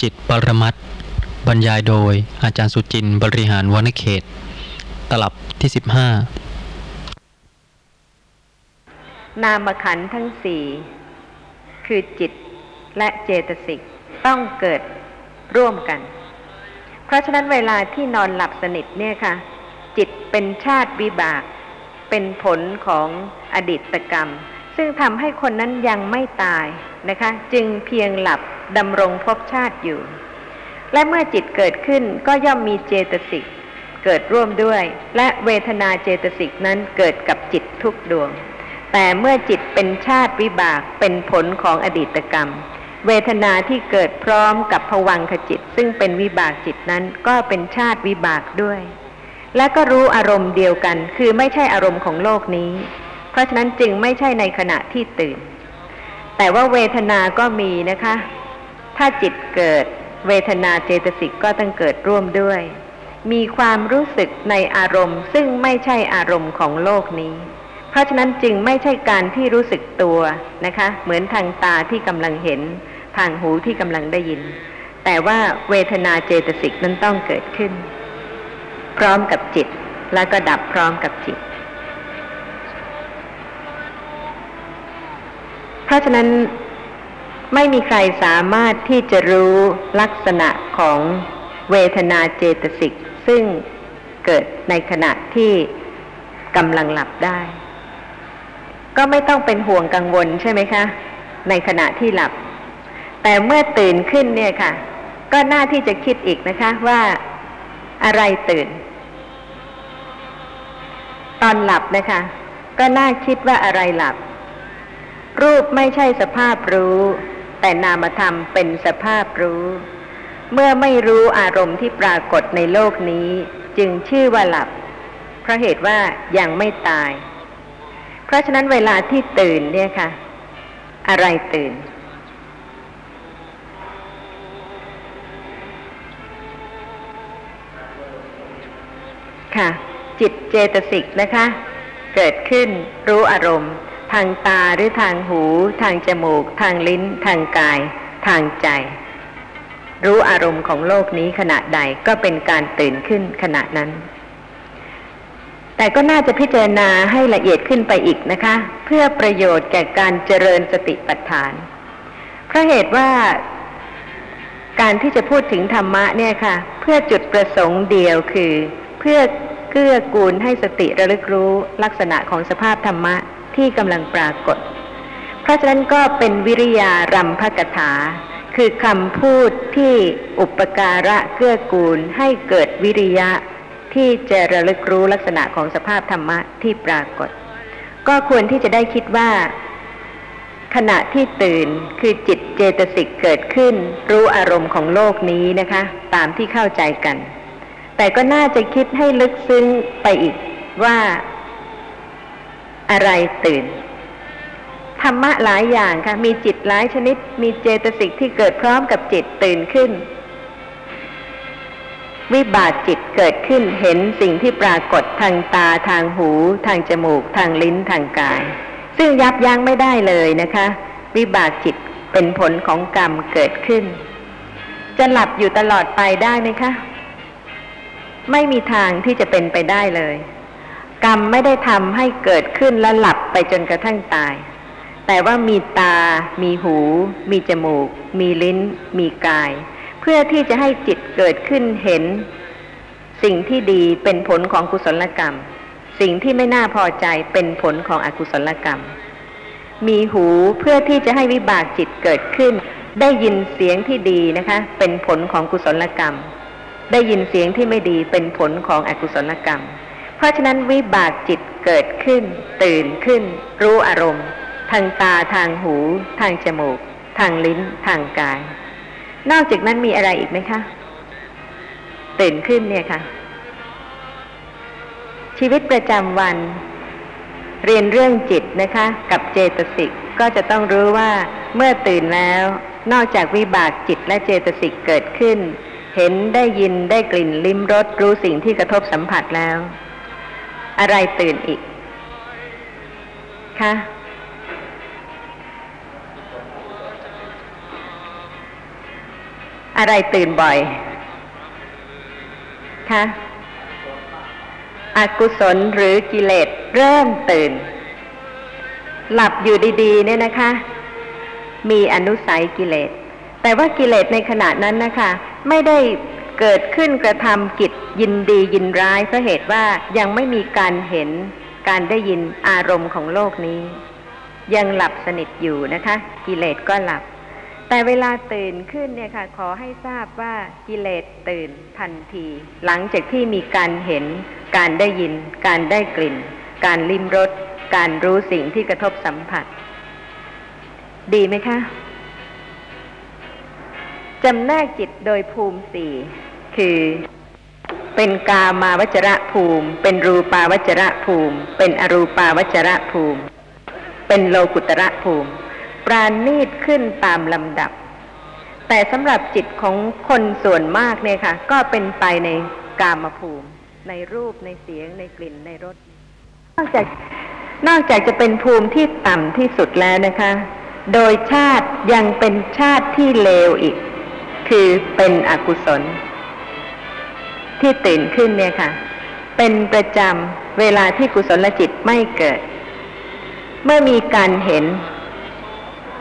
จิตปรมัตบรรยายโดยอาจารย์สุจินต์บริหารวณเขต ตลับที่ 15 นามขันทั้งสี่คือจิตและเจตสิกต้องเกิดร่วมกัน เพราะฉะนั้นเวลาที่นอนหลับสนิทเนี่ยค่ะ จิตเป็นชาติวิบาก เป็นผลของอดีตกรรม ซึ่งทำให้คนนั้นยังไม่ตายนะคะ จึงเพียงหลับ ดำรงภพชาติอยู่ และเมื่อจิตเกิดขึ้นก็ย่อมมีเจตสิกเกิดร่วมด้วย และเวทนาเจตสิกนั้นเกิดกับจิตทุกดวง แต่เมื่อจิตเป็นชาติวิบากเป็นผลของอดีตกรรม เวทนาที่เกิดพร้อมกับผวังขจิต ซึ่งเป็นวิบากจิตนั้นก็เป็นชาติวิบากด้วย และก็รู้อารมณ์เดียวกัน คือไม่ใช่อารมณ์ของโลกนี้ เพราะฉะนั้นจึงไม่ใช่ในขณะที่ตื่น แต่ว่าเวทนาก็มีนะคะ ถ้าจิตเกิด เวทนาเจตสิกก็ต้องเกิดร่วมด้วย มีความรู้สึกในอารมณ์ ซึ่งไม่ใช่อารมณ์ของโลกนี้ เพราะฉะนั้นจึงไม่ใช่การที่รู้สึกตัวนะคะ เหมือนทางตาที่กำลังเห็น ทางหูที่กำลังได้ยิน แต่ว่าเวทนาเจตสิกนั้นต้องเกิดขึ้น พร้อมกับจิตแล้วก็ดับพร้อมกับจิต เพราะฉะนั้น ไม่มีใครสามารถที่จะรู้ลักษณะของเวทนาเจตสิก ซึ่งเกิดในขณะที่กำลังหลับได้ ก็ไม่ต้องเป็นห่วงกังวลใช่ไหมคะ ในขณะที่หลับ แต่เมื่อตื่นขึ้นเนี่ยค่ะ ก็น่าที่จะคิดอีกนะคะว่าอะไรตื่น ตอนหลับนะคะ ก็น่าคิดว่าอะไรหลับ รูปไม่ใช่สภาพรู้ แต่นามธรรมเป็นสภาพรู้ เมื่อไม่รู้อารมณ์ที่ปรากฏในโลกนี้ จึงชื่อว่าหลับ เพราะเหตุว่ายังไม่ตาย เพราะฉะนั้นเวลาที่ตื่นเนี่ยค่ะ อะไรตื่น ค่ะ จิตเจตสิกนะคะ เกิดขึ้นรู้อารมณ์ ทางตาหรือทางหู ทางจมูก ทางลิ้น ทางกาย ทางใจ รู้อารมณ์ของโลกนี้ขณะใดก็เป็นการตื่นขึ้นขณะนั้น แต่ก็น่าจะพิจารณาให้ละเอียดขึ้นไปอีกนะคะ เพื่อประโยชน์แก่การเจริญสติปัฏฐานเพราะเหตุว่าการที่จะพูดถึงธรรมะเนี่ยค่ะ เพื่อจุดประสงค์เดียวคือ เพื่อเกื้อกูลให้สติระลึกรู้ลักษณะของสภาพธรรมะ ที่กำลังปรากฏ เพราะฉะนั้นก็เป็นวิริยารำพกถา คือคำพูดที่อุปการะเกื้อกูลให้เกิดวิริยะที่จะระลึกรู้ลักษณะของสภาพธรรมะที่ปรากฏ ก็ควรที่จะได้คิดว่า ขณะที่ตื่นคือจิตเจตสิกเกิดขึ้น รู้อารมณ์ของโลกนี้นะคะ ตามที่เข้าใจกัน แต่ก็น่าจะคิดให้ลึกซึ้งไปอีกว่า อะไรตื่น ธรรมะหลายอย่างค่ะ มีจิตหลายชนิด มีเจตสิกที่เกิดพร้อมกับจิตตื่นขึ้น วิบากจิตเกิดขึ้นเห็นสิ่งที่ปรากฏทางตาทางหู ทางจมูก ทางลิ้นทางกาย ซึ่งยับยั้งไม่ได้เลยนะคะ วิบากจิตเป็นผลของกรรมเกิดขึ้น จะหลับอยู่ตลอดไปได้ไหมคะ ไม่มีทางที่จะเป็นไปได้เลย กรรมไม่ได้ทำให้เกิดขึ้นและหลับไปจนกระทั่งตาย แต่ว่ามีตา มีหู มีจมูก มีลิ้น มีกาย เพื่อที่จะให้จิตเกิดขึ้นเห็น สิ่งที่ดีเป็นผลของกุศลกรรม สิ่งที่ไม่น่าพอใจเป็นผลของอกุศลกรรม มีหูเพื่อที่จะให้วิบากจิตเกิดขึ้น ได้ยินเสียงที่ดีนะคะ เป็นผลของกุศลกรรม ได้ยินเสียงที่ไม่ดีเป็นผลของอกุศลกรรม เพราะฉะนั้นวิบากจิตเกิดขึ้น ตื่นขึ้น รู้อารมณ์ ทางตาทางหู ทางจมูก ทางลิ้น ทางกาย นอกจากนั้นมีอะไรอีกไหมคะ ตื่นขึ้นเนี่ยค่ะ ชีวิตประจำวัน เรียนเรื่องจิตนะคะ กับเจตสิกก็จะต้องรู้ว่าเมื่อตื่นแล้ว นอกจากวิบากจิตและเจตสิกเกิดขึ้น เห็นได้ยินได้กลิ่นลิ้มรสรู้สิ่งที่กระทบสัมผัสแล้ว อะไรตื่นอีกคะอะไรตื่นบ่อยคะอกุศลหรือกิเลสเริ่มตื่น หลับอยู่ดีๆ เนี่ยนะคะ มีอนุสัยกิเลส แต่ว่ากิเลสในขณะนั้นนะคะ ไม่ได้ เกิดขึ้นกระทำกิจยินดียินร้ายเพราะเหตุว่ายังไม่มีการเห็นการได้ยินอารมณ์ของโลกนี้ ยังหลับสนิทอยู่นะคะ กิเลสก็หลับ แต่เวลาตื่นขึ้นเนี่ยค่ะ ขอให้ทราบว่ากิเลสตื่นทันที หลังจากที่มีการเห็น การได้ยิน การได้กลิ่น การลิ้มรสการรู้สิ่งที่กระทบสัมผัส ดีไหมคะจำแนกจิตโดยภูมิสี่ คือ เป็นกามาวจระภูมิ เป็นรูปาวจระภูมิ เป็นอรูปาวจระภูมิ เป็นโลกุตระภูมิ ปราณีตขึ้นตามลำดับ แต่สำหรับจิตของคนส่วนมากเนี่ยค่ะ ก็เป็นไปในกามภูมิ ในรูปในเสียงในกลิ่นในรสนอกจากนอกจากจะเป็นภูมิที่ต่ำที่สุดแล้วนะคะ โดยชาติยังเป็นชาติที่เลวอีก คือเป็นอกุศล ที่ตื่นขึ้นเนี่ยค่ะ เป็นประจำเวลาที่กุศลจิตไม่เกิด เมื่อมีการเห็น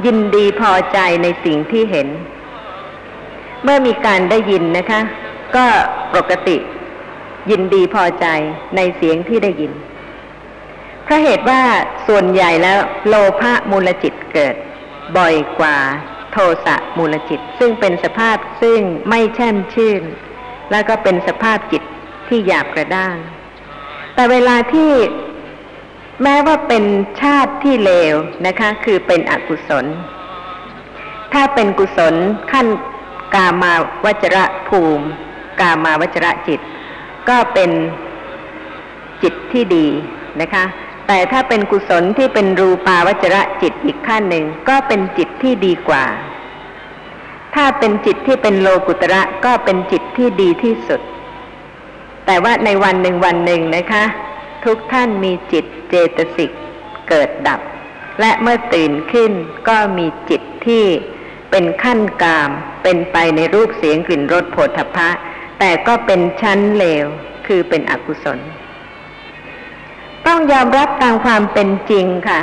ยินดีพอใจในสิ่งที่เห็น เมื่อมีการได้ยินนะคะ ก็ปกติ ยินดีพอใจในเสียงที่ได้ยินเพราะเหตุว่าส่วนใหญ่แล้วโลภะมูลจิตเกิด บ่อยกว่าโทสะมูลจิต ซึ่งเป็นสภาพซึ่งไม่แช่มชื่น แล้วก็เป็นสภาพจิตที่หยาบกระด้าง แต่เวลาที่แม้ว่าเป็นชาติที่เลวนะคะ คือเป็นอกุศล ถ้าเป็นกุศลขั้นกามาวจระภูมิ กามาวจระจิต ก็เป็นจิตที่ดีนะคะ แต่ถ้าเป็นกุศลที่เป็นรูปาวจระจิตอีกขั้นหนึ่ง ก็เป็นจิตที่ดีกว่า ถ้าเป็นจิตที่เป็นโลกุตระก็เป็นจิตที่ดีที่สุด แต่ว่าในวันหนึ่งวันหนึ่งนะคะ ทุกท่านมีจิตเจตสิกเกิดดับ และเมื่อตื่นขึ้นก็มีจิตที่เป็นขั้นกาม เป็นไปในรูปเสียงกลิ่นรสโผฏฐัพพะแต่ก็เป็นชั้นเลวคือเป็นอกุศล ต้องยอมรับตามความเป็นจริงค่ะ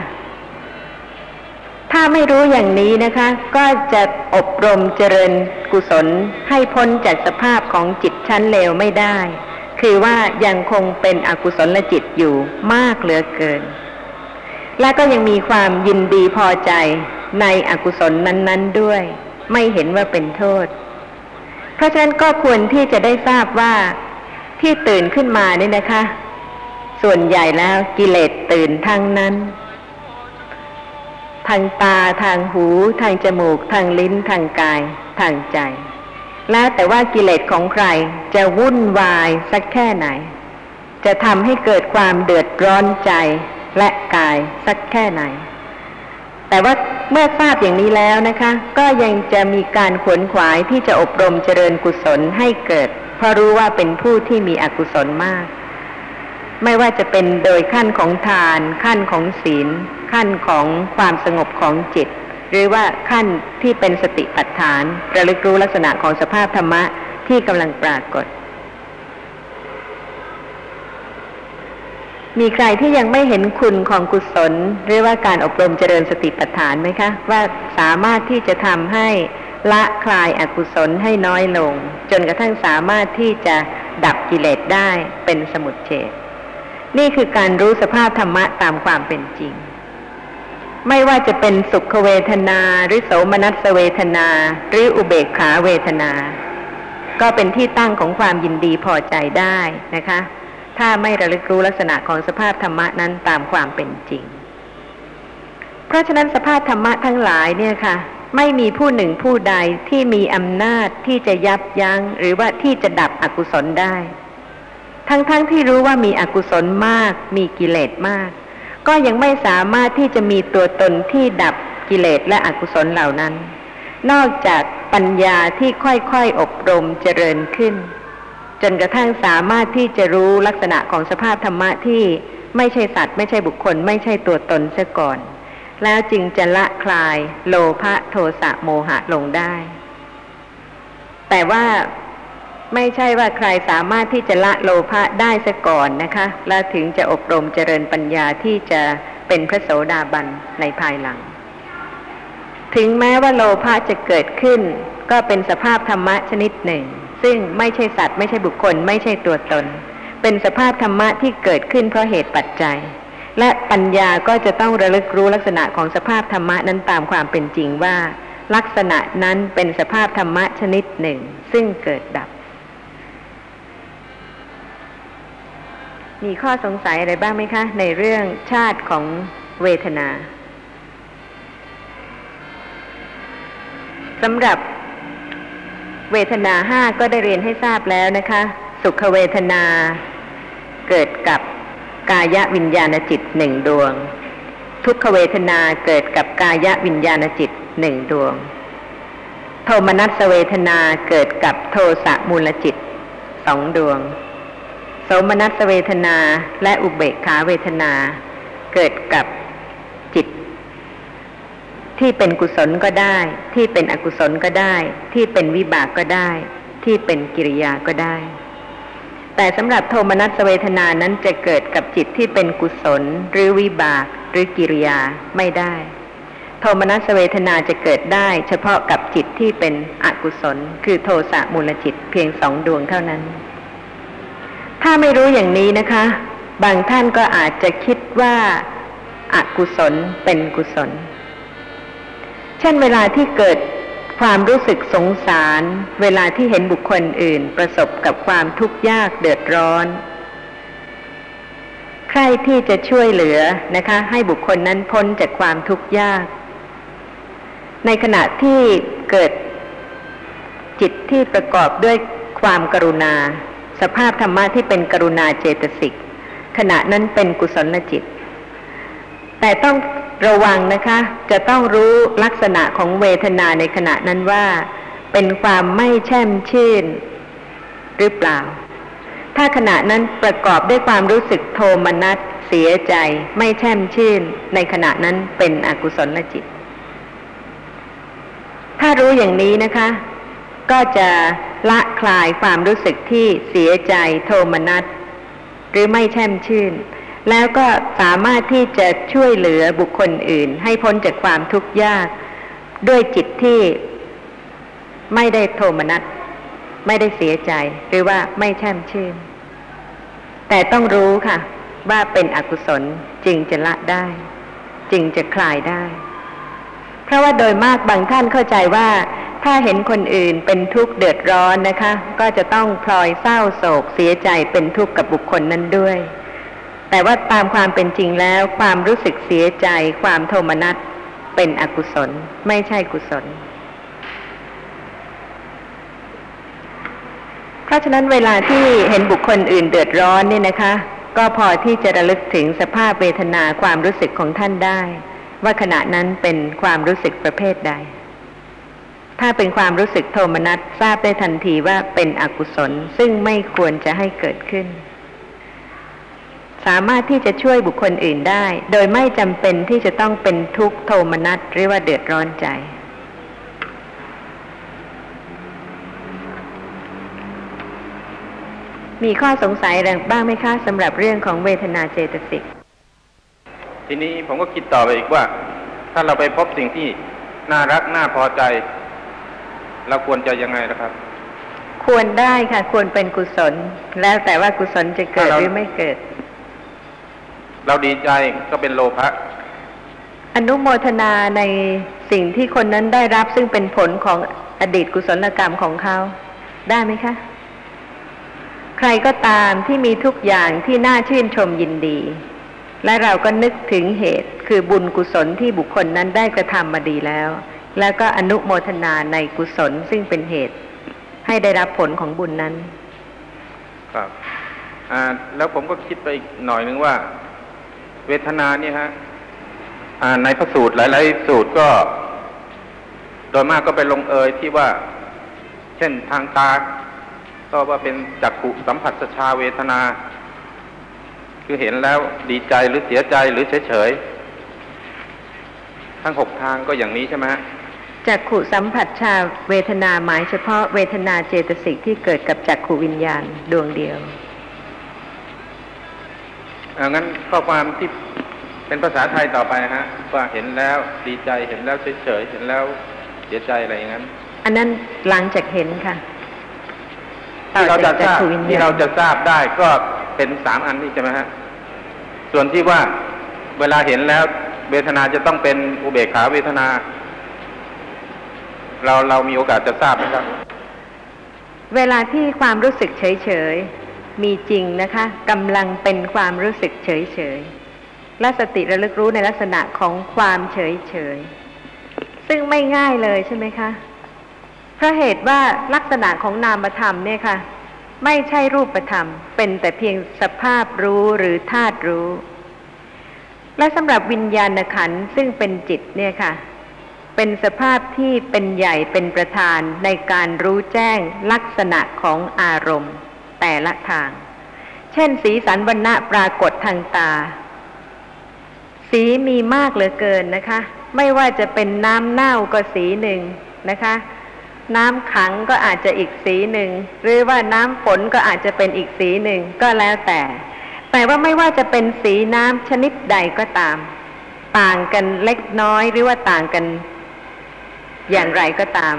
ถ้าไม่รู้อย่างนี้นะคะ ก็จะอบรมเจริญกุศลให้พ้นจากสภาพของจิตชั้นเลวไม่ได้ คือว่ายังคงเป็นอกุศลจิตอยู่มากเหลือเกิน และก็ยังมีความยินดีพอใจในอกุศลนั้น ๆด้วย ไม่เห็นว่าเป็นโทษ เพราะฉะนั้นก็ควรที่จะได้ทราบว่าที่ตื่นขึ้นมานี่นะคะ ส่วนใหญ่แล้วกิเลสตื่นทั้งนั้น ทางตาทางหู ทางจมูก ทางลิ้น ทางกาย ทางใจ แล้วแต่ว่ากิเลสของใครจะวุ่นวายสักแค่ไหน จะทำให้เกิดความเดือดร้อนใจและกายสักแค่ไหน แต่ว่าเมื่อทราบอย่างนี้แล้วนะคะ ก็ยังจะมีการขวนขวายที่จะอบรมเจริญกุศลให้เกิด เพราะรู้ว่าเป็นผู้ที่มีอกุศลมาก ไม่ว่าจะเป็นโดยขั้นของทานขั้นของศีล ขั้นของความสงบของจิต หรือว่าขั้นที่เป็นสติปัฏฐานระลึกรู้ลักษณะของสภาพธรรมะที่กำลังปรากฏ มีใครที่ยังไม่เห็นคุณของกุศล หรือว่าการอบรมเจริญสติปัฏฐานไหมคะ ว่าสามารถที่จะทำให้ละคลายอากุศลให้น้อยลง จนกระทั่งสามารถที่จะดับกิเลสได้เป็นสมุดเฉดนี่คือการรู้สภาพธรรมะตามความเป็นจริง ไม่ว่าจะเป็นสุขเวทนา หรือโสมนัสเวทนา หรืออุเบกขาเวทนา ก็เป็นที่ตั้งของความยินดีพอใจได้นะคะ ถ้าไม่ระลึกรู้ลักษณะของสภาพธรรมะนั้นตามความเป็นจริง เพราะฉะนั้นสภาพธรรมะทั้งหลายเนี่ยค่ะ ไม่มีผู้หนึ่งผู้ใดที่มีอำนาจที่จะยับยัง้ง หรือว่าที่จะดับอกุศลได้ ทั้งๆทที่รู้ว่ามีอกุศลมาก มีกิเลสมาก ก็ยังไม่สามารถที่จะมีตัวตนที่ดับกิเลสและอกุศลเหล่านั้น นอกจากปัญญาที่ค่อยๆอบรมเจริญขึ้น จนกระทั่งสามารถที่จะรู้ลักษณะของสภาพธรรมะที่ไม่ใช่สัตว์ ไม่ใช่บุคคล ไม่ใช่ตัวตนเสียก่อน แล้วจึงจะละคลายโลภะโทสะโมหะลงได้ แต่ว่า ไม่ใช่ว่าใครสามารถที่จะละโลภะได้ซะก่อนนะคะ แล้วถึงจะอบรมเจริญปัญญาที่จะเป็นพระโสดาบันในภายหลัง ถึงแม้ว่าโลภะจะเกิดขึ้น ก็เป็นสภาพธรรมะชนิดหนึ่ง ซึ่งไม่ใช่สัตว์ไม่ใช่บุคคล ไม่ใช่ตัวตน เป็นสภาพธรรมะที่เกิดขึ้นเพราะเหตุปัจจัย และปัญญาก็จะต้องระลึกรู้ลักษณะของสภาพธรรมะนั้นตามความเป็นจริงว่า ลักษณะนั้นเป็นสภาพธรรมะชนิดหนึ่ง ซึ่งเกิดดับ มีข้อสงสัยอะไรบ้างไหมคะ ในเรื่องชาติของเวทนาสำหรับเวทนาห้าก็ได้เรียนให้ทราบแล้วนะคะ สุขเวทนาเกิดกับกายวิญญาณจิตหนึ่งดวง ทุกขเวทนาเกิดกับกายวิญญาณจิตหนึ่งดวง โทมนัสเวทนาเกิดกับโทสะมูลจิตสองดวง สมนัสเวทนาและอุเบกขาเวทนา เกิดกับจิต ที่เป็นกุศลก็ได้ ที่เป็นอกุศลก็ได้ ที่เป็นวิบากก็ได้ ที่เป็นกิริยาก็ได้ แต่สำหรับโทมนัสเวทนานั้นจะเกิดกับจิตที่เป็นกุศล หรือวิบากหรือกิริยาไม่ได้ โทมนัสเวทนาจะเกิดได้เฉพาะกับจิตที่เป็นอกุศล คือโทสะมูลจิตเพียงสองดวงเท่านั้น ถ้าไม่รู้อย่างนี้นะคะ บางท่านก็อาจจะคิดว่าอากุศลเป็นกุศล เช่นเวลาที่เกิดความรู้สึกสงสาร เวลาที่เห็นบุคคลอื่นประสบกับความทุกข์ยากเดือดร้อน ใครที่จะช่วยเหลือนะคะ ให้บุคคลนั้นพ้นจากความทุกข์ยาก ในขณะที่เกิดจิตที่ประกอบด้วยความกรุณา สภาพธรรมะที่เป็นกรุณาเจตสิก ขณะนั้นเป็นกุศลจิต แต่ต้องระวังนะคะ จะต้องรู้ลักษณะของเวทนาในขณะนั้นว่า เป็นความไม่แช่มชื่น หรือเปล่า ถ้าขณะนั้นประกอบด้วยความรู้สึกโทมนัสเสียใจ ไม่แช่มชื่น ในขณะนั้นเป็นอกุศลจิต ถ้ารู้อย่างนี้นะคะ ก็จะละคลายความรู้สึกที่เสียใจโทมนัสหรือไม่แช่มชื่น แล้วก็สามารถที่จะช่วยเหลือบุคคลอื่น ให้พ้นจากความทุกข์ยาก ด้วยจิตที่ไม่ได้โทมนัสไม่ได้เสียใจ หรือว่าไม่แช่มชื่น แต่ต้องรู้ค่ะ ว่าเป็นอกุศลจึงจะละได้ จึงจะคลายได้ เพราะว่าโดยมากบางท่านเข้าใจว่า ถ้าเห็นคนอื่นเป็นทุกข์เดือดร้อนนะคะ ก็จะต้องพลอยเศร้าโศกเสียใจเป็นทุกข์กับบุคคลนั้นด้วย แต่ว่าตามความเป็นจริงแล้ว ความรู้สึกเสียใจ ความโทมนัสเป็นอกุศล ไม่ใช่กุศล เพราะฉะนั้นเวลาที่เห็นบุคคลอื่นเดือดร้อนเนี่ยนะคะ ก็พอที่จะระลึกถึงสภาพเวทนาความรู้สึกของท่านได้ ว่าขณะนั้นเป็นความรู้สึกประเภทใด ถ้าเป็นความรู้สึกโทมนัสทราบได้ทันทีว่าเป็นอกุศลซึ่งไม่ควรจะให้เกิดขึ้น สามารถที่จะช่วยบุคคลอื่นได้ โดยไม่จำเป็นที่จะต้องเป็นทุกข์โทมนัสหรือว่าเดือดร้อนใจมีข้อสงสัยอะไรบ้างไหมคะสำหรับเรื่องของเวทนาเจตสิก ทีนี้ผมก็คิดต่อไปอีกว่า ถ้าเราไปพบสิ่งที่น่ารักน่าพอใจ เราควรจะยังไงนะครับ ควรได้ค่ะ ควรเป็นกุศล แล้วแต่ว่ากุศลจะเกิดถ้าเราหรือไม่เกิด เราดีใจก็เป็นโลภะอนุโมทนาในสิ่งที่คนนั้นได้รับซึ่งเป็นผลของอดีตกุศลกรรมของเขา ได้ไหมคะ ใครก็ตามที่มีทุกอย่างที่น่าชื่นชมยินดี และเราก็นึกถึงเหตุคือบุญกุศลที่บุคคลนั้นได้กระทำมาดีแล้ว แล้วก็อนุโมทนาในกุศลซึ่งเป็นเหตุ ให้ได้รับผลของบุญนั้น ครับอ่าแล้วผมก็คิดไปอีกหน่อยนึงว่า เวทนาเนี่ยฮะอ่าในพระสูตรหลาย ๆ สูตรก็ โดยมากก็ไปลงเอยที่ว่า เช่นทางตา ก็ว่าเป็นจักขุสัมผัสชาเวทนา คือเห็นแล้วดีใจหรือเสียใจหรือเฉย ๆ ทั้งหกทางก็อย่างนี้ใช่ไหมฮะ จักขุสัมผัสชาเวทนาหมายเฉพาะเวทนาเจตสิกที่เกิดกับจักขุวิญญาณดวงเดียวอ่างั้นข้อความที่เป็นภาษาไทยต่อไปนะฮะว่าเห็นแล้วดีใจเห็นแล้วเฉยๆเห็นแล้วเสียใจอะไรอย่างนั้น อันนั้นหลังจากเห็นค่ะที่เราจะต่อทราบกขุวิญญณที่เราจะทราบได้ก็เป็นสามอันนี้ใช่ไหมฮะส่วนที่ว่าเวลาเห็นแล้วเวทนาจะต้องเป็นอุเบกขาเวทนา เราเรามีโอกาสจะทราบไหมครับ เวลาที่ความรู้สึกเฉยๆมีจริงนะคะกำลังเป็นความรู้สึกเฉยๆและสติระลึกรู้ในลักษณะของความเฉยๆซึ่งไม่ง่ายเลยใช่ไหมคะเพราะเหตุว่าลักษณะของนามธรรมเนี่ยค่ะ ไม่ใช่รูปธรรม เป็นแต่เพียงสภาพรู้หรือธาตุรู้ และสำหรับวิญญาณขันธ์ซึ่งเป็นจิตเนี่ยค่ะ เป็นสภาพที่เป็นใหญ่เป็นประธานในการรู้แจ้งลักษณะของอารมณ์ แต่ละทาง เช่น สีสันวรรณะปรากฏทางตา สีมีมากเหลือเกินนะคะ ไม่ว่าจะเป็นน้ำเน่าก็สีหนึ่งนะคะ น้ำขังก็อาจจะอีกสีหนึ่ง หรือว่าน้ำฝนก็อาจจะเป็นอีกสีหนึ่งก็แล้วแต่ แต่ว่าไม่ว่าจะเป็นสีน้ำชนิดใดก็ตาม ต่างกันเล็กน้อยหรือว่าต่างกัน อย่างไรก็ตาม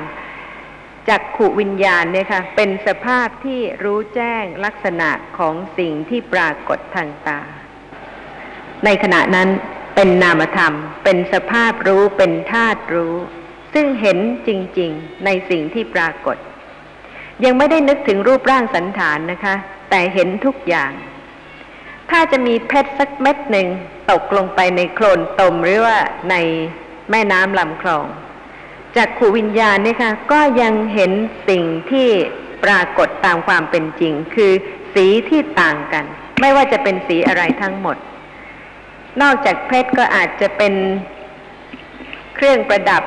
จักขุวิญญาณเนี่ยค่ะเป็นสภาพที่รู้แจ้งลักษณะของสิ่งที่ปรากฏทางตา ในขณะนั้นเป็นนามธรรม เป็นสภาพรู้เป็นธาตุรู้ ซึ่งเห็นจริง ๆ ในสิ่งที่ปรากฏ ยังไม่ได้นึกถึงรูปร่างสันฐานนะคะ แต่เห็นทุกอย่าง ถ้าจะมีเพชรสักเม็ดหนึ่งตกลงไปในโคลนตมหรือว่าในแม่น้ำลำคลอง จากขูวิญญาณเนี่ยค่ะก็ยังเห็นสิ่งที่ปรากฏตามความเป็นจริง คือสีที่ต่างกัน ไม่ว่าจะเป็นสีอะไรทั้งหมด นอกจากเพชรก็อาจจะเป็นเครื่องประดับ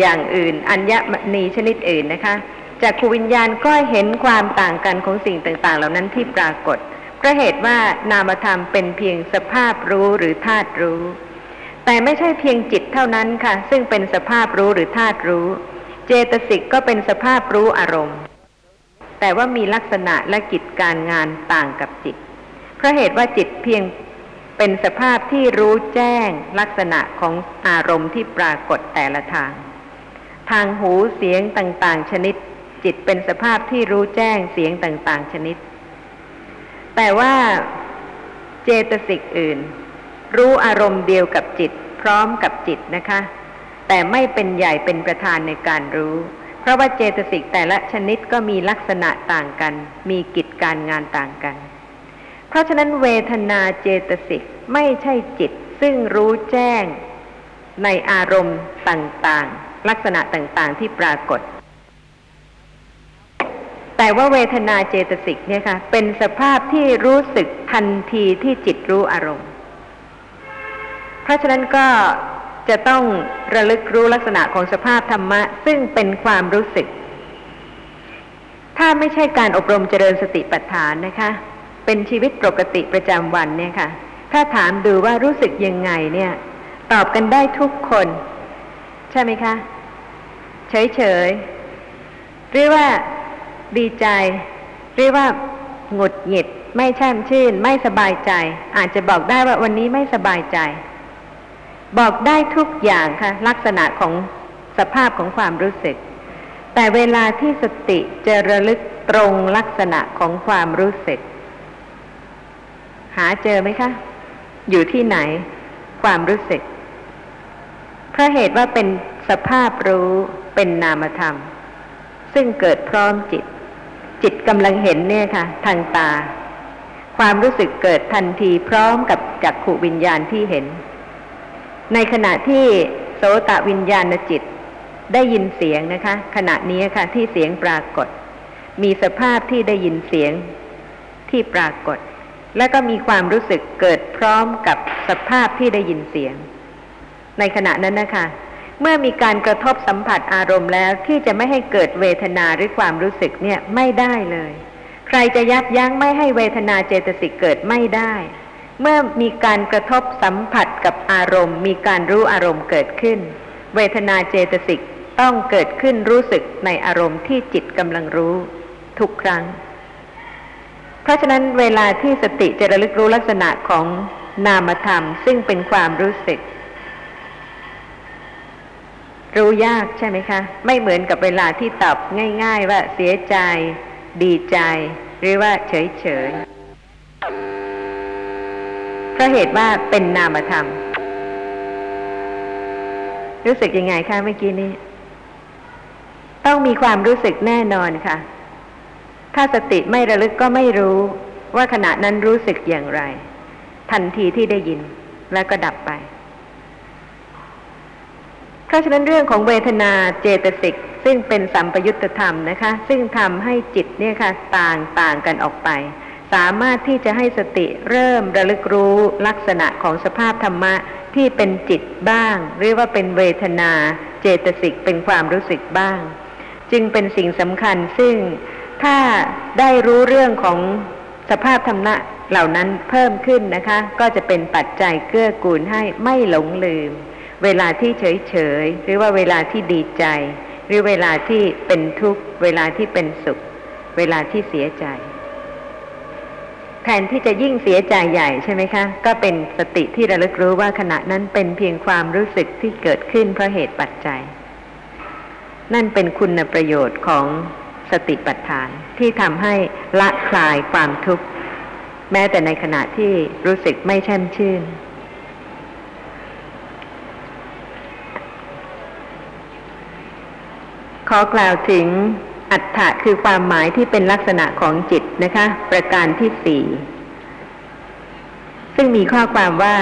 อย่างอื่น อัญมณีชนิดอื่นนะคะจากขูวิญญาณก็เห็นความต่างกันของสิ่งต่าง ๆ เหล่านั้นที่ปรากฏเพราะเหตุว่านามธรรมเป็นเพียงสภาพรู้หรือธาตุรู้ แต่ไม่ใช่เพียงจิต เท่านั้นค่ะ ซึ่งเป็นสภาพรู้หรือธาตุรู้ เจตสิกก็เป็นสภาพรู้อารมณ์ แต่ว่ามีลักษณะและกิจการงานต่างกับจิต เพราะเหตุว่าจิตเพียงเป็นสภาพที่รู้แจ้งลักษณะของอารมณ์ที่ปรากฏแต่ละทาง ทางหูเสียงต่างๆ ชนิด จิตเป็นสภาพที่รู้แจ้งเสียงต่างๆ ชนิด แต่ว่าเจตสิกอื่น รู้อารมณ์เดียวกับจิต พร้อมกับจิตนะคะ แต่ไม่เป็นใหญ่เป็นประธานในการรู้ เพราะว่าเจตสิกแต่ละชนิดก็มีลักษณะต่างกัน มีกิจการงานต่างกัน เพราะฉะนั้นเวทนาเจตสิกไม่ใช่จิตซึ่งรู้แจ้งในอารมณ์ต่างๆ ลักษณะต่างๆที่ปรากฏ แต่ว่าเวทนาเจตสิกเนี่ยค่ะ เป็นสภาพที่รู้สึกทันทีที่จิตรู้อารมณ์ ราะฉะนั้นก็จะต้องระลึกรู้ลักษณะของสภาพธรรมะ ซึ่งเป็นความรู้สึก ถ้าไม่ใช่การอบรมเจริญสติปัฏฐานนะคะ เป็นชีวิตปกติประจำวันเนี่ยค่ะ ถ้าถามดูว่ารู้สึกยังไงเนี่ย ตอบกันได้ทุกคน ใช่ไหมคะ เฉยๆหรือว่าดีใจ หรือว่าหงุดหงิด ไม่แช่มชื่น ไม่สบายใจ อาจจะบอกได้ว่าวันนี้ไม่สบายใจ บอกได้ทุกอย่างค่ะ ลักษณะของสภาพของความรู้สึก แต่เวลาที่สติจะระลึกตรงลักษณะของความรู้สึก หาเจอไหมคะ อยู่ที่ไหน ความรู้สึกเพราะเหตุว่าเป็นสภาพรู้เป็นนามธรรม ซึ่งเกิดพร้อมจิต จิตกำลังเห็นเนี่ยค่ะ ทางตา ความรู้สึกเกิดทันทีพร้อมกับจักขูวิญญาณที่เห็น ในขณะที่โสตวิญญาณจิต ได้ยินเสียงนะคะ ขณะนี้ค่ะ ที่เสียงปรากฏ มีสภาพที่ได้ยินเสียงที่ปรากฏ และก็มีความรู้สึกเกิดพร้อมกับสภาพที่ได้ยินเสียง ในขณะนั้นนะคะ เมื่อมีการกระทบสัมผัสอารมณ์แล้วที่จะไม่ให้เกิดเวทนาหรือความรู้สึกเนี่ยไม่ได้เลย ใครจะยับยั้งไม่ให้เวทนาเจตสิกเกิดไม่ได้ เมื่อมีการกระทบสัมผัสกับอารมณ์ มีการรู้อารมณ์เกิดขึ้น เวทนาเจตสิกต้องเกิดขึ้นรู้สึกในอารมณ์ที่จิตกำลังรู้ ทุกครั้ง เพราะฉะนั้นเวลาที่สติจะระลึกรู้ลักษณะของนามธรรม ซึ่งเป็นความรู้สึก รู้ยากใช่ไหมคะ ไม่เหมือนกับเวลาที่ตอบง่าย ๆ ว่าเสียใจ ดีใจ หรือว่าเฉยๆ เพราะเหตุว่าเป็นนามธรรม รู้สึกยังไงคะเมื่อกี้นี้ ต้องมีความรู้สึกแน่นอนค่ะ ถ้าสติไม่ระลึกก็ไม่รู้ว่าขณะนั้นรู้สึกอย่างไร ทันทีที่ได้ยินแล้วก็ดับไป เพราะฉะนั้นเรื่องของเวทนาเจตสิกซึ่งเป็นสัมปยุตธรรมนะคะ ซึ่งทำให้จิตเนี่ยค่ะ ต่างต่างกันออกไป สามารถที่จะให้สติเริ่มระลึกรู้ลักษณะของสภาพธรรมะที่เป็นจิตบ้าง หรือว่าเป็นเวทนา เจตสิกเป็นความรู้สึกบ้าง จึงเป็นสิ่งสำคัญซึ่งถ้าได้รู้เรื่องของสภาพธรรมะเหล่านั้นเพิ่มขึ้นนะคะ ก็จะเป็นปัจจัยเกื้อกูลให้ไม่หลงลืม เวลาที่เฉยเฉยหรือว่าเวลาที่ดีใจ หรือเวลาที่เป็นทุกข์ เวลาที่เป็นสุข เวลาที่เสียใจ ทนที่จะยิ่งเสียใจใหญ่ใช่ไหมคะ ก็เป็นสติที่ระลึกรู้ว่าขณะนั้นเป็นเพียงความรู้สึกที่เกิดขึ้นเพราะเหตุปัจจัย นั่นเป็นคุณประโยชน์ของสติปัฏฐานที่ทำให้ละคลายความทุกข์ แม้แต่ในขณะที่รู้สึกไม่แช่มชื่น ขอกล่าวถึง อัฏฐะคือความหมายที่เป็นลักษณะของจิตนะคะ ประการที่สี่ซึ่งมีข้อความว่า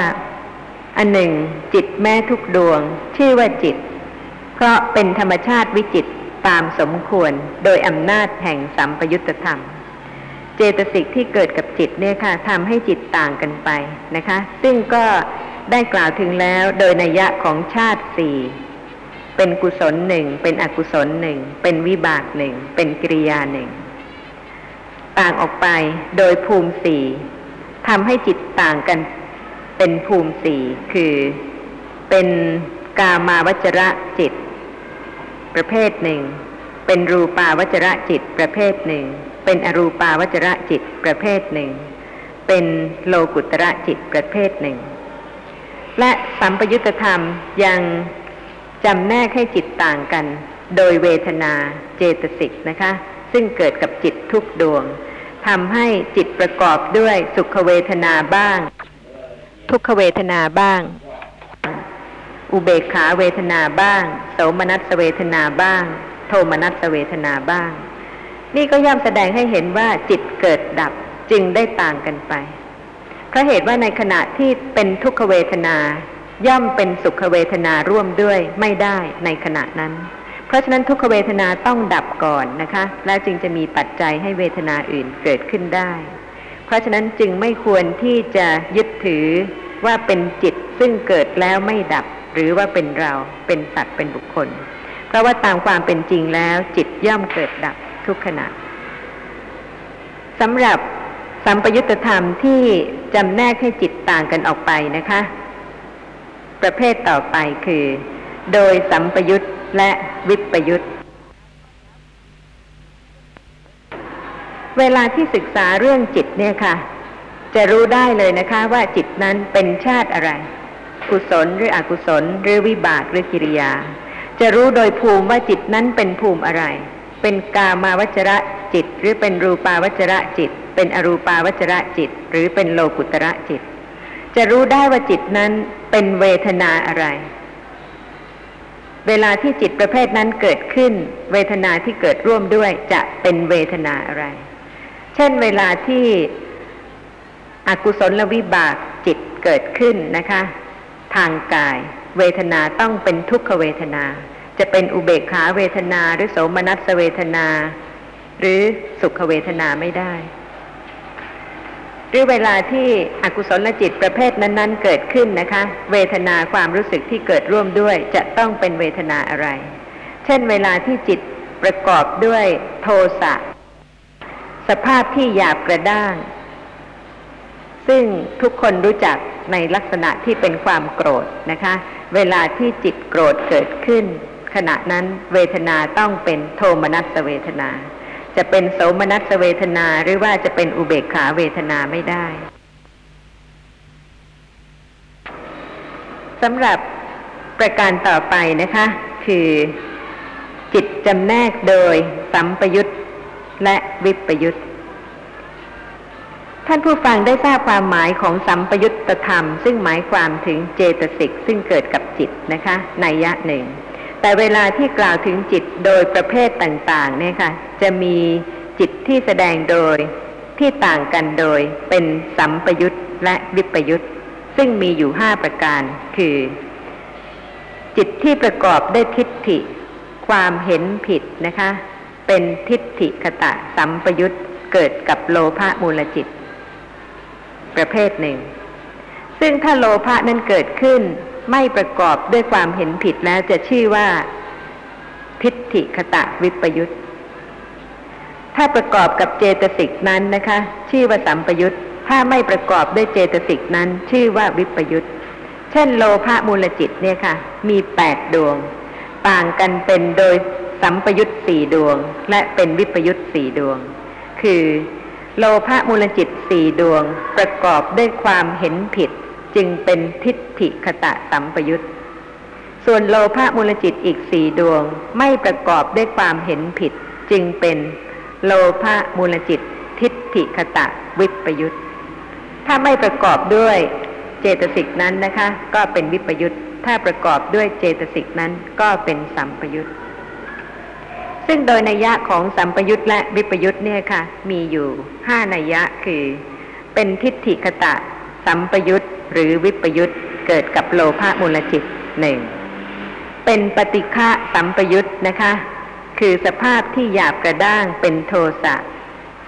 อันหนึ่ง จิตแม้ทุกดวง ชื่อว่าจิต เพราะเป็นธรรมชาติวิจิตตามสมควรโดยอำนาจแห่งสัมปยุตธรรม เจตสิกที่เกิดกับจิตเนี่ยค่ะทำให้จิตต่างกันไปนะคะ ซึ่งก็ได้กล่าวถึงแล้วโดยนัยยะของชาติสี่ เป็นกุศลหนึ่ง เป็นอกุศลหนึ่ง เป็นวิบากหนึ่ง เป็นกิริยาหนึ่ง ต่างออกไปโดยภูมิสี่ทำให้จิตต่างกันเป็นภูมิสี่คือเป็นกามาวจระจิต ประเภทหนึ่ง เป็นรูปาวจระจิตประเภทหนึ่ง เป็นอรูปาวจระจิตประเภทหนึ่ง เป็นโลกุตระจิตประเภทหนึ่ง และสัมปยุตธรรมยัง จำแนกให้จิตต่างกัน โดยเวทนาเจตสิกนะคะ ซึ่งเกิดกับจิตทุกดวงทำให้จิตประกอบด้วยสุขเวทนาบ้าง ทุกขเวทนาบ้าง อุเบกขาเวทนาบ้างโสมนัสเวทนาบ้าง โทมนัสเวทนาบ้าง นี่ก็ย่อมแสดงให้เห็นว่าจิตเกิดดับจึงได้ต่างกันไปเพราะเหตุว่าในขณะที่เป็นทุกขเวทนา ย่อมเป็นสุขเวทนาร่วมด้วยไม่ได้ในขณะนั้น เพราะฉะนั้นทุกขเวทนาต้องดับก่อนนะคะ แล้วจึงจะมีปัจจัยให้เวทนาอื่นเกิดขึ้นได้ เพราะฉะนั้นจึงไม่ควรที่จะยึดถือว่าเป็นจิตซึ่งเกิดแล้วไม่ดับ หรือว่าเป็นเราเป็นสัตว์เป็นบุคคล เพราะว่าตามความเป็นจริงแล้วจิตย่อมเกิดดับทุกขณะสำหรับสัมปยุตธรรมที่จำแนกให้จิตต่างกันออกไปนะคะ ประเภทต่อไปคือ โดยสัมปยุตและวิปยุตเวลาที่ศึกษาเรื่องจิตเนี่ยค่ะ จะรู้ได้เลยนะคะว่าจิตนั้นเป็นชาติอะไร กุศลหรืออกุศล หรือวิบากหรือกิริยา จะรู้โดยภูมิว่าจิตนั้นเป็นภูมิอะไร เป็นกามาวจระจิต หรือเป็นรูปาวจระจิต เป็นอรูปาวจระจิต หรือเป็นโลกุตระจิต จะรู้ได้ว่าจิตนั้นเป็นเวทนาอะไร เวลาที่จิตประเภทนั้นเกิดขึ้น เวทนาที่เกิดร่วมด้วยจะเป็นเวทนาอะไร เช่นเวลาที่อกุศลวิบากจิตเกิดขึ้นนะคะ ทางกาย เวทนาต้องเป็นทุกขเวทนา จะเป็นอุเบกขาเวทนาหรือโสมนัสเวทนา หรือสุขเวทนาไม่ได้ รือเวลาที่อกุศลจิตประเภทนั้น ๆ เกิดขึ้นนะคะ เวทนาความรู้สึกที่เกิดร่วมด้วยจะต้องเป็นเวทนาอะไร เช่นเวลาที่จิตประกอบด้วยโทสะสภาพที่หยาบกระด้าง ซึ่งทุกคนรู้จักในลักษณะที่เป็นความโกรธนะคะ เวลาที่จิตโกรธเกิดขึ้นขขณะนั้นเวทนาต้องเป็นโทมนัสเวทนา จะเป็นโสมนัสเวทนาหรือว่าจะเป็นอุเบกขาเวทนาไม่ได้สำหรับประการต่อไปนะคะ คือจิตจำแนกโดยสัมปยุตและวิปยุตท่านผู้ฟังได้ทราบความหมายของสัมปยุตตธรรม ซึ่งหมายความถึงเจตสิกซึ่งเกิดกับจิตนะคะในยะหนึ่ง แต่เวลาที่กล่าวถึงจิตโดยประเภทต่างๆเนี่ยค่ะ จะมีจิตที่แสดงโดยที่ต่างกันโดยเป็นสัมปยุตและวิปยุตซึ่งมีอยู่ห้าประการ คือ จิตที่ประกอบด้วยทิฏฐิ ความเห็นผิดนะคะ เป็นทิฏฐิคตะสัมปยุตเกิดกับโลภะมูลจิต ประเภทหนึ่ง ซึ่งถ้าโลภะนั้นเกิดขึ้น ไม่ประกอบด้วยความเห็นผิดแล้วจะชื่อว่า ทิฏฐิคตะวิปยุตถ้าประกอบกับเจตสิกนั้นนะคะ ชื่อว่าสัมปยุตถ้าไม่ประกอบด้วยเจตสิกนั้น ชื่อว่าวิปยุตเช่นโลภะมูลจิตเนี่ยค่ะ มีแปดดวง ต่างกันเป็นโดยสัมปยุตสี่ดวง และเป็นวิปยุตสี่ดวง คือ โลภะมูลจิตสี่ดวง ประกอบด้วยความเห็นผิด จึงเป็นทิฏฐิคตะสัมปยุตส่วนโลภะมูลจิตอีกสี่ดวงไม่ประกอบด้วยความเห็นผิด จึงเป็นโลภะมูลจิต ทิฏฐิคตะวิปยุตถ้าไม่ประกอบด้วยเจตสิกนั้นนะคะ ก็เป็นวิปยุตถ้าประกอบด้วยเจตสิกนั้นก็เป็นสัมปยุตซึ่งโดยนัยยะของสัมปยุตและวิปยุตเนี่ยค่ะ มีอยู่ห้านัยยะคือ เป็นทิฏฐิคตะ สัมปยุตหรือวิปยุตเกิดกับโลภะมูลจิตหนึ่งเป็นปฏิฆะสัมปยุตนะคะ คือสภาพที่หยาบกระด้างเป็นโทสะ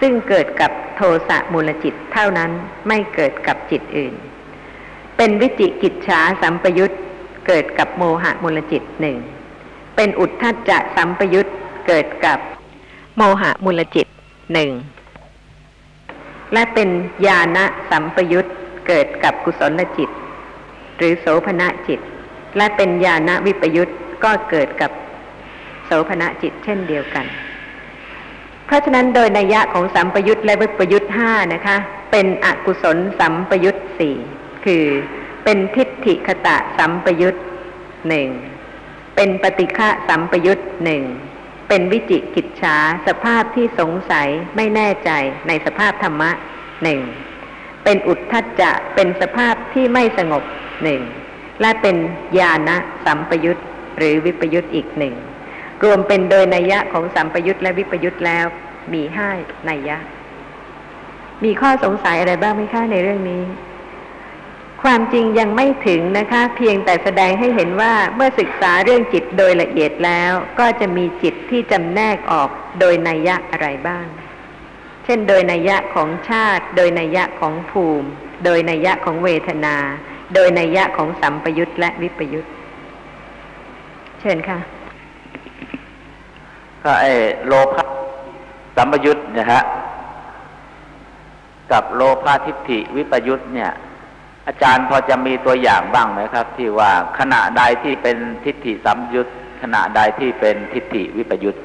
ซึ่งเกิดกับโทสะมูลจิตเท่านั้นไม่เกิดกับจิตอื่น เป็นวิจิกิจฉาสัมปยุตเกิดกับโมหะมูลจิตหนึ่งเป็นอุทธัจจะสัมปยุตเกิดกับโมหะมูลจิตหนึ่งและเป็นญาณสัมปยุต เกิดกับกุศลจิต หรือโสภณจิต และเป็นญาณวิปยุตก็เกิดกับโสภณจิตเช่นเดียวกัน เพราะฉะนั้นโดยนัยยะของสัมปยุตและวิปยุตห้านะคะ เป็นอกุศลสัมปยุตสี่คือเป็นทิฏฐิคตะสัมปยุตหนึ่งเป็นปฏิฆะสัมปยุตหนึ่งเป็นวิจิกิจฉาสภาพที่สงสัยไม่แน่ใจในสภาพธรรมะหนึ่ง เป็นอุทธัจจะเป็นสภาพที่ไม่สงบหนึ่งและเป็นญาณสัมปยุตหรือวิปยุตอีกหนึ่งรวมเป็นโดยนัยยะของสัมปยุตและวิปยุตแล้วมีห้านัยยะ มีข้อสงสัยอะไรบ้างไหมคะในเรื่องนี้ ความจริงยังไม่ถึงนะคะ เพียงแต่แสดงให้เห็นว่าเมื่อศึกษาเรื่องจิตโดยละเอียดแล้ว ก็จะมีจิตที่จำแนกออกโดยนัยยะอะไรบ้าง ช่นโดยนัยยะของชาติ โดยนัยยะของภูมิ โดยนัยยะของเวทนา โดยนัยยะของสัมปยุตและวิปยุตเชิญค่ะก็ไอ้โลภะสัมปยุตนะฮะกับโลภะทิฏฐิวิปยุตเนี่ย อาจารย์พอจะมีตัวอย่างบ้างไหมครับ ที่ว่าขณะใดที่เป็นทิฏฐิสัมปยุตขณะใดที่เป็นทิฏฐิวิปยุต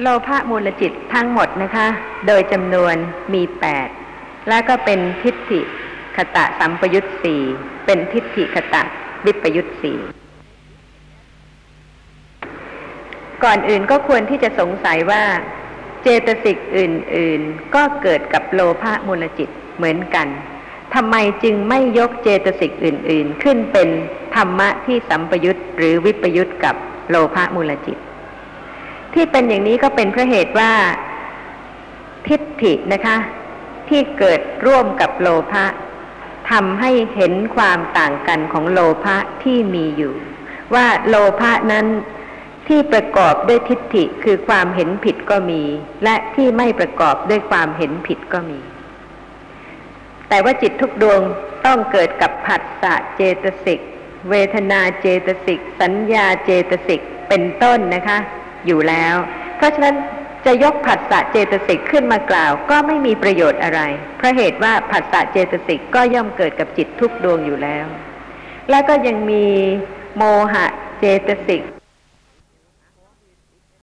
โลภะมูลจิตทั้งหมดนะคะ โดยจำนวนมีแปดแล้วก็เป็นทิฏฐิคตะสัมปยุตสี่เป็นทิฏฐิคตะวิปยุตสี่ก่อนอื่นก็ควรที่จะสงสัยว่าเจตสิกอื่น ๆ ก็เกิดกับโลภะมูลจิตเหมือนกันทำไมจึงไม่ยกเจตสิกอื่น ๆ ขึ้นเป็นธรรมะที่สัมปยุตหรือวิปยุตกับโลภะมูลจิต ที่เป็นอย่างนี้ก็เป็นเพราะเหตุว่า ทิฏฐินะคะ ที่เกิดร่วมกับโลภะทำให้เห็นความต่างกันของโลภะที่มีอยู่ ว่าโลภะนั้นที่ประกอบด้วยทิฏฐิคือความเห็นผิดก็มี และที่ไม่ประกอบด้วยความเห็นผิดก็มี แต่ว่าจิตทุกดวงต้องเกิดกับผัสสะเจตสิก เวทนาเจตสิก สัญญาเจตสิกเป็นต้นนะคะ อยู่แล้ว เพราะฉะนั้นจะยกผัสสะเจตสิกขึ้นมากล่าว ก็ไม่มีประโยชน์อะไร เพราะเหตุว่าผัสสะเจตสิกก็ย่อมเกิดกับจิตทุกดวงอยู่แล้ว แล้วก็ยังมีโมหะเจตสิก